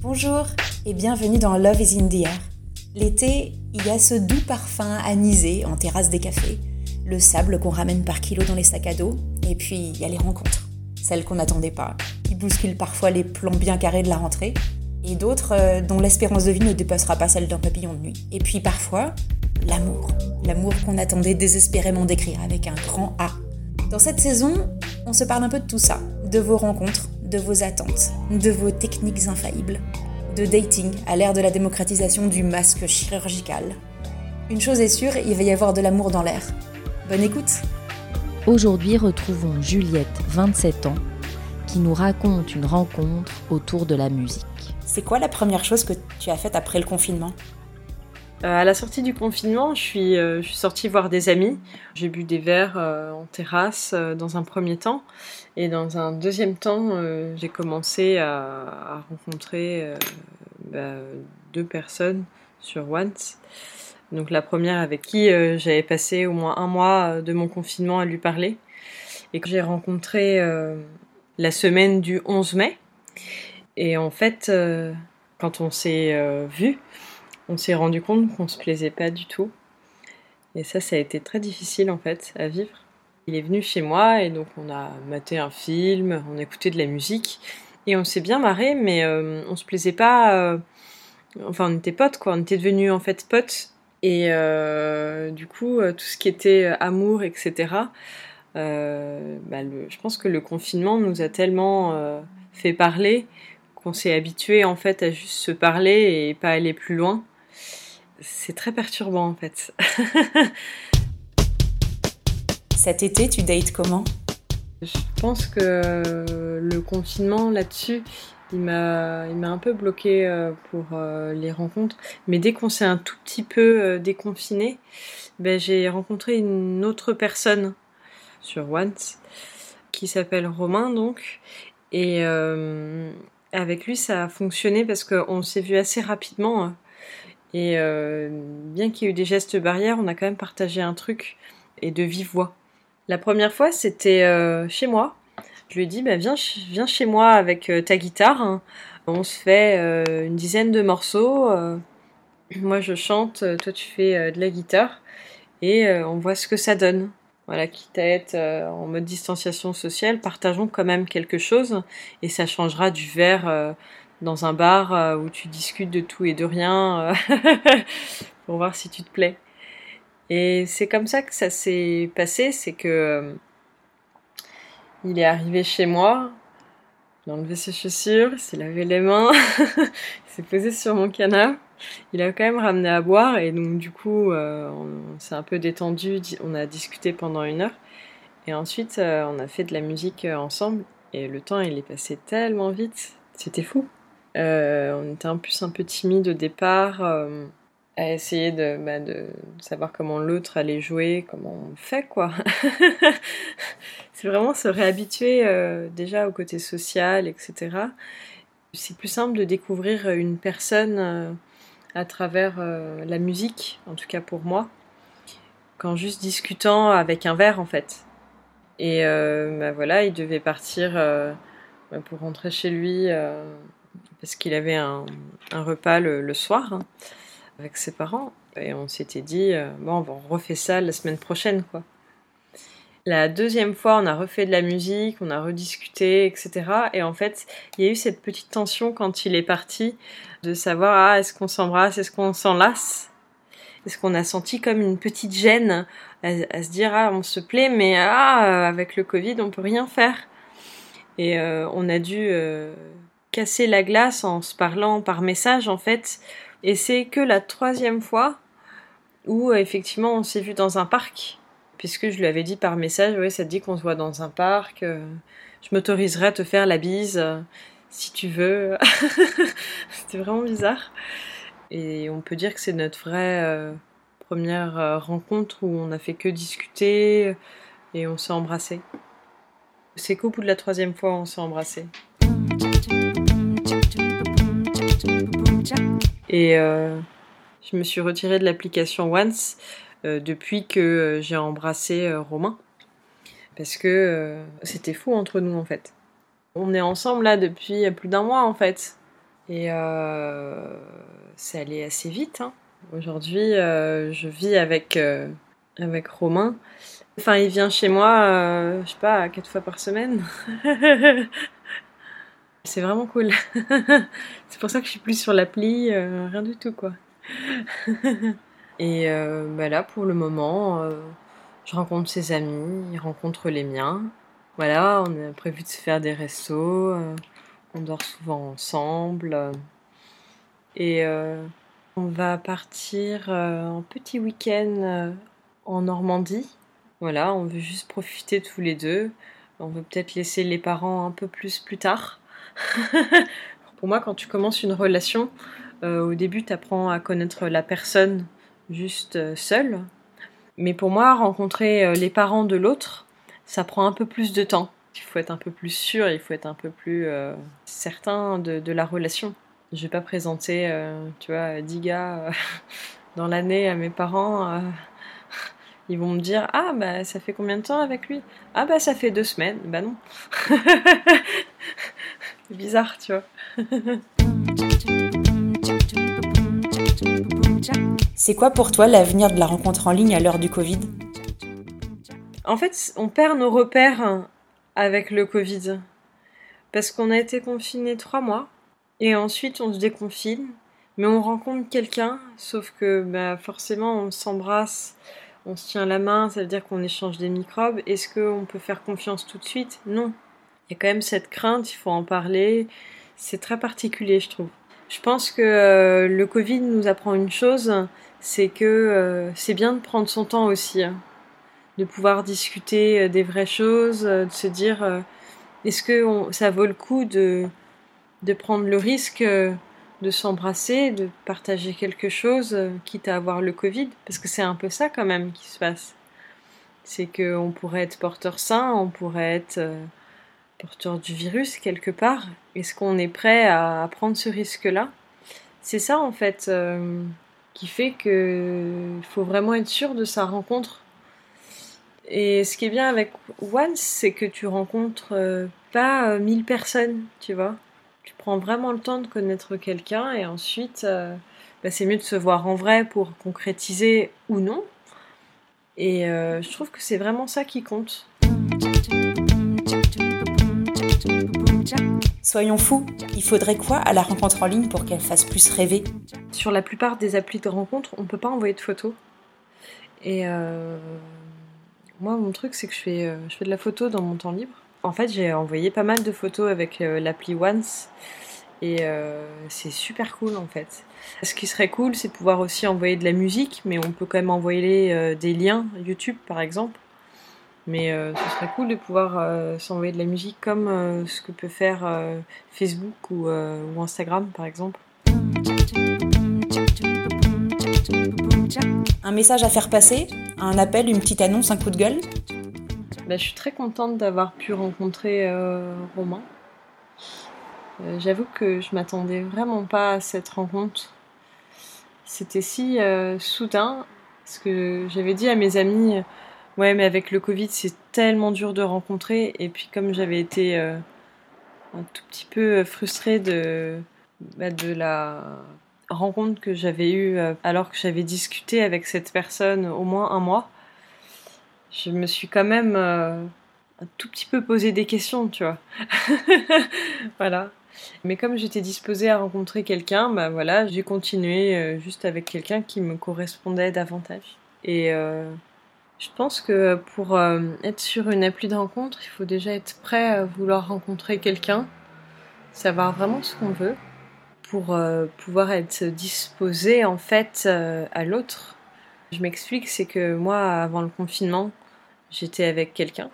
Bonjour et bienvenue dans Love is in the Air. L'été, il y a ce doux parfum anisé en terrasse des cafés, le sable qu'on ramène par kilo dans les sacs à dos, et puis il y a les rencontres, celles qu'on n'attendait pas, qui bousculent parfois les plans bien carrés de la rentrée, et d'autres euh, dont l'espérance de vie ne dépassera pas celle d'un papillon de nuit. Et puis parfois, l'amour. L'amour qu'on attendait désespérément d'écrire avec un grand A. Dans cette saison, on se parle un peu de tout ça, de vos rencontres, de vos attentes, de vos techniques infaillibles, de dating à l'ère de la démocratisation du masque chirurgical. Une chose est sûre, il va y avoir de l'amour dans l'air. Bonne écoute Aujourd'hui, retrouvons Juliette, 27 ans, qui nous raconte une rencontre autour de la musique. C'est quoi la première chose que tu as faite après le confinement? À la sortie du confinement, je suis, euh, je suis sortie voir des amis. J'ai bu des verres euh, en terrasse dans un premier temps. Et dans un deuxième temps, j'ai commencé à, à rencontrer bah, deux personnes sur Once. Donc la première avec qui j'avais passé au moins un mois de mon confinement à lui parler. Et que j'ai rencontré la semaine du 11 mai. Et en fait, quand on s'est vu, on s'est rendu compte qu'on se plaisait pas du tout. Et ça, ça a été très difficile en fait à vivre. Il est venu chez moi et donc on a maté un film, on a écouté de la musique et on s'est bien marré, mais euh, on se plaisait pas. Euh, enfin, on était potes quoi, on était devenus en fait potes. Et euh, du coup, tout ce qui était amour, etc. Bah, je pense que le confinement nous a tellement fait parler qu'on s'est habitué en fait à juste se parler et pas aller plus loin c'est très perturbant en fait. Cet été, tu dates comment? Je pense que le confinement là-dessus, il m'a, il m'a un peu bloqué euh, pour euh, les rencontres. Mais dès qu'on s'est un tout petit peu euh, déconfiné, ben, j'ai rencontré une autre personne sur Once qui s'appelle Romain donc. Et avec lui, ça a fonctionné parce qu'on s'est vu assez rapidement hein. Et euh, bien qu'il y ait eu des gestes barrières, on a quand même partagé un truc et de vive voix. La première fois, c'était euh, chez moi. Je lui ai dit, bah, viens, viens chez moi avec euh, ta guitare. Hein. On se fait une dizaine de morceaux. moi, je chante, toi, tu fais de la guitare. Et on voit ce que ça donne. Voilà, quitte à être en mode distanciation sociale, partageons quand même quelque chose. Et ça changera du verre dans un bar euh, où tu discutes de tout et de rien euh, pour voir si tu te plais. Et c'est comme ça que ça s'est passé, c'est que euh, il est arrivé chez moi, il a enlevé ses chaussures, il s'est lavé les mains, il s'est posé sur mon canapé. Il a quand même ramené à boire et donc du coup on, s'est un peu détendu, on a discuté pendant une heure et ensuite on a fait de la musique ensemble et le temps il est passé tellement vite, c'était fou. Euh, on était en plus un peu timide au départ, euh, à essayer bah, de, savoir comment l'autre allait jouer, comment on fait quoi. c'est vraiment se réhabituer euh, déjà au côté social, etc. C'est plus simple de découvrir une personne à travers la musique, en tout cas pour moi, qu'en juste discutant avec un verre en fait. Et bah, voilà, il devait partir pour rentrer chez lui parce qu'il avait un, repas le, soir hein, avec ses parents. Et on s'était dit, euh, bon, on refait ça la semaine prochaine, quoi. La deuxième fois, on a refait de la musique, on a rediscuté, etc. Et en fait, il y a eu cette petite tension quand il est parti de savoir, ah, est-ce qu'on s'embrasse, est-ce qu'on s'enlace? Est-ce qu'on a senti comme une petite gêne à, se dire, ah, on se plaît, mais ah, avec le Covid, on peut rien faire. Et euh, on a dû euh, casser la glace en se parlant par message en fait. Et c'est que la troisième fois où effectivement on s'est vu dans un parc, puisque je lui avais dit par message, ouais, ça te dit qu'on se voit dans un parc, euh, je m'autoriserai à te faire la bise euh, si tu veux. C'était vraiment bizarre. Et on peut dire que c'est notre vraie euh, première rencontre où on a fait que discuter et on s'est embrassé. C'est qu'au bout de la troisième fois on s'est embrassé. Et euh, je me suis retirée de l'application Once euh, depuis que euh, j'ai embrassé Romain. Parce que c'était fou entre nous en fait. On est ensemble là depuis plus d'un mois en fait. Et c'est allé assez vite. Hein. Aujourd'hui, je vis avec, avec Romain. Enfin, il vient chez moi, je sais pas, quatre fois par semaine. c'est vraiment cool. c'est pour ça que je suis plus sur l'appli, rien du tout, quoi. Et bah là, pour le moment, je rencontre ses amis, il rencontre les miens. Voilà, on a prévu de se faire des restos, euh, on dort souvent ensemble. Euh, et euh, on va partir en petit week-end en Normandie. Voilà, on veut juste profiter tous les deux. On veut peut-être laisser les parents un peu plus plus tard. Pour moi, quand tu commences une relation, au début, tu apprends à connaître la personne juste seule. Mais pour moi, rencontrer euh, les parents de l'autre, ça prend un peu plus de temps. Il faut être un peu plus sûr, il faut être un peu plus euh, certain de, la relation. Je vais pas présenter, euh, tu vois, 10 gars dans l'année à mes parents. ils vont me dire Ah, bah, ça fait combien de temps avec lui? Ah, bah, ça fait deux semaines. Bah, non. Bizarre, tu vois. C'est quoi pour toi l'avenir de la rencontre en ligne à l'heure du Covid? En fait, on perd nos repères avec le Covid. Parce qu'on a été confiné trois mois et ensuite on se déconfine, mais on rencontre quelqu'un, sauf que bah, forcément on s'embrasse, on se tient la main, ça veut dire qu'on échange des microbes. Est-ce qu'on peut faire confiance tout de suite? Non. Y a quand même cette crainte, il faut en parler. C'est très particulier, je trouve. Je pense que euh, le Covid nous apprend une chose, c'est que euh, c'est bien de prendre son temps aussi, hein. de pouvoir discuter euh, des vraies choses, de se dire est-ce que ça vaut le coup de prendre le risque de s'embrasser, de partager quelque chose, quitte à avoir le Covid, parce que c'est un peu ça quand même qui se passe. C'est qu'on pourrait être porteur sain, on pourrait être porteur du virus quelque part. Est-ce qu'on est prêt à prendre ce risque-là? C'est ça en fait qui fait qu'il faut vraiment être sûr de sa rencontre. Et ce qui est bien avec Once, c'est que tu rencontres euh, pas euh, mille personnes, tu vois. Tu prends vraiment le temps de connaître quelqu'un et ensuite, euh, bah, c'est mieux de se voir en vrai pour concrétiser ou non. Et je trouve que c'est vraiment ça qui compte. Soyons fous, il faudrait quoi à la rencontre en ligne pour qu'elle fasse plus rêver? Sur la plupart des applis de rencontre, on peut pas envoyer de photos. Et euh, moi, mon truc, c'est que je fais, euh, je fais de la photo dans mon temps libre. En fait, j'ai envoyé pas mal de photos avec euh, l'appli Once. Et c'est super cool en fait. Ce qui serait cool, c'est pouvoir aussi envoyer de la musique, mais on peut quand même envoyer des liens YouTube par exemple. Mais euh, ce serait cool de pouvoir euh, s'envoyer de la musique comme euh, ce que peut faire Facebook ou, Instagram par exemple. Un message à faire passer Un appel, une petite annonce, un coup de gueule bah, Je suis très contente d'avoir pu rencontrer Romain. J'avoue que je m'attendais vraiment pas à cette rencontre. C'était si soudain, parce que j'avais dit à mes amis Ouais, mais avec le Covid, c'est tellement dur de rencontrer. Et puis, comme j'avais été euh, un tout petit peu frustrée de, bah, de la rencontre que j'avais eue euh, alors que j'avais discuté avec cette personne au moins un mois, je me suis quand même euh, un tout petit peu posé des questions, tu vois. voilà. Mais comme j'étais disposée à rencontrer quelqu'un, bah voilà, j'ai continué juste avec quelqu'un qui me correspondait davantage. Et je pense que pour euh, être sur une appli de rencontre, il faut déjà être prêt à vouloir rencontrer quelqu'un, savoir vraiment ce qu'on veut, pour euh, pouvoir être disposé en fait euh, à l'autre. Je m'explique, c'est que moi, avant le confinement, j'étais avec quelqu'un.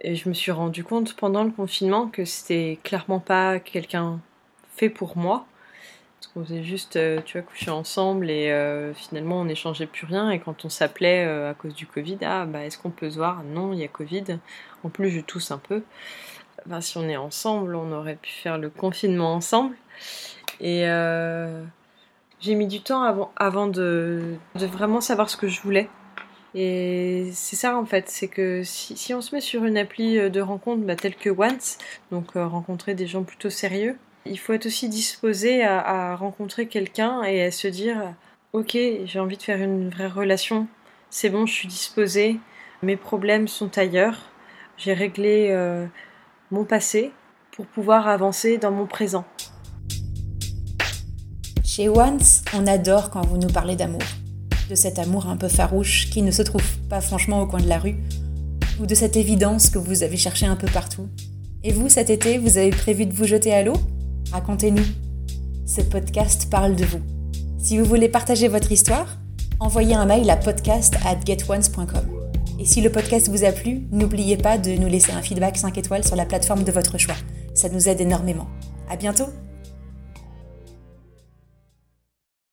Et je me suis rendu compte pendant le confinement que c'était clairement pas quelqu'un fait pour moi. Parce qu'on faisait juste, euh, tu vois, coucher ensemble et euh, finalement on n'échangeait plus rien. Et quand on s'appelait euh, à cause du Covid, ah bah est-ce qu'on peut se voir? Non, il y a Covid. En plus, je tousse un peu. Si on est ensemble, on aurait pu faire le confinement ensemble. Et j'ai mis du temps avant, de, vraiment savoir ce que je voulais. Et c'est ça en fait, c'est que si, si, on se met sur une appli de rencontre bah, telle que Once, donc rencontrer des gens plutôt sérieux, Il faut être aussi disposé à, rencontrer quelqu'un et à se dire Ok, j'ai envie de faire une vraie relation, c'est bon, je suis disposée, mes problèmes sont ailleurs, j'ai réglé euh, mon passé pour pouvoir avancer dans mon présent. Chez Once, on adore quand vous nous parlez d'amour. De cet amour un peu farouche qui ne se trouve pas franchement au coin de la rue, ou de cette évidence que vous avez cherché un peu partout. Et vous, cet été, vous avez prévu de vous jeter à l'eau? Racontez-nous. Ce podcast parle de vous. Si vous voulez partager votre histoire, envoyez un mail à podcast at getones.com. Et si le podcast vous a plu, n'oubliez pas de nous laisser un feedback 5 étoiles sur la plateforme de votre choix. Ça nous aide énormément. À bientôt!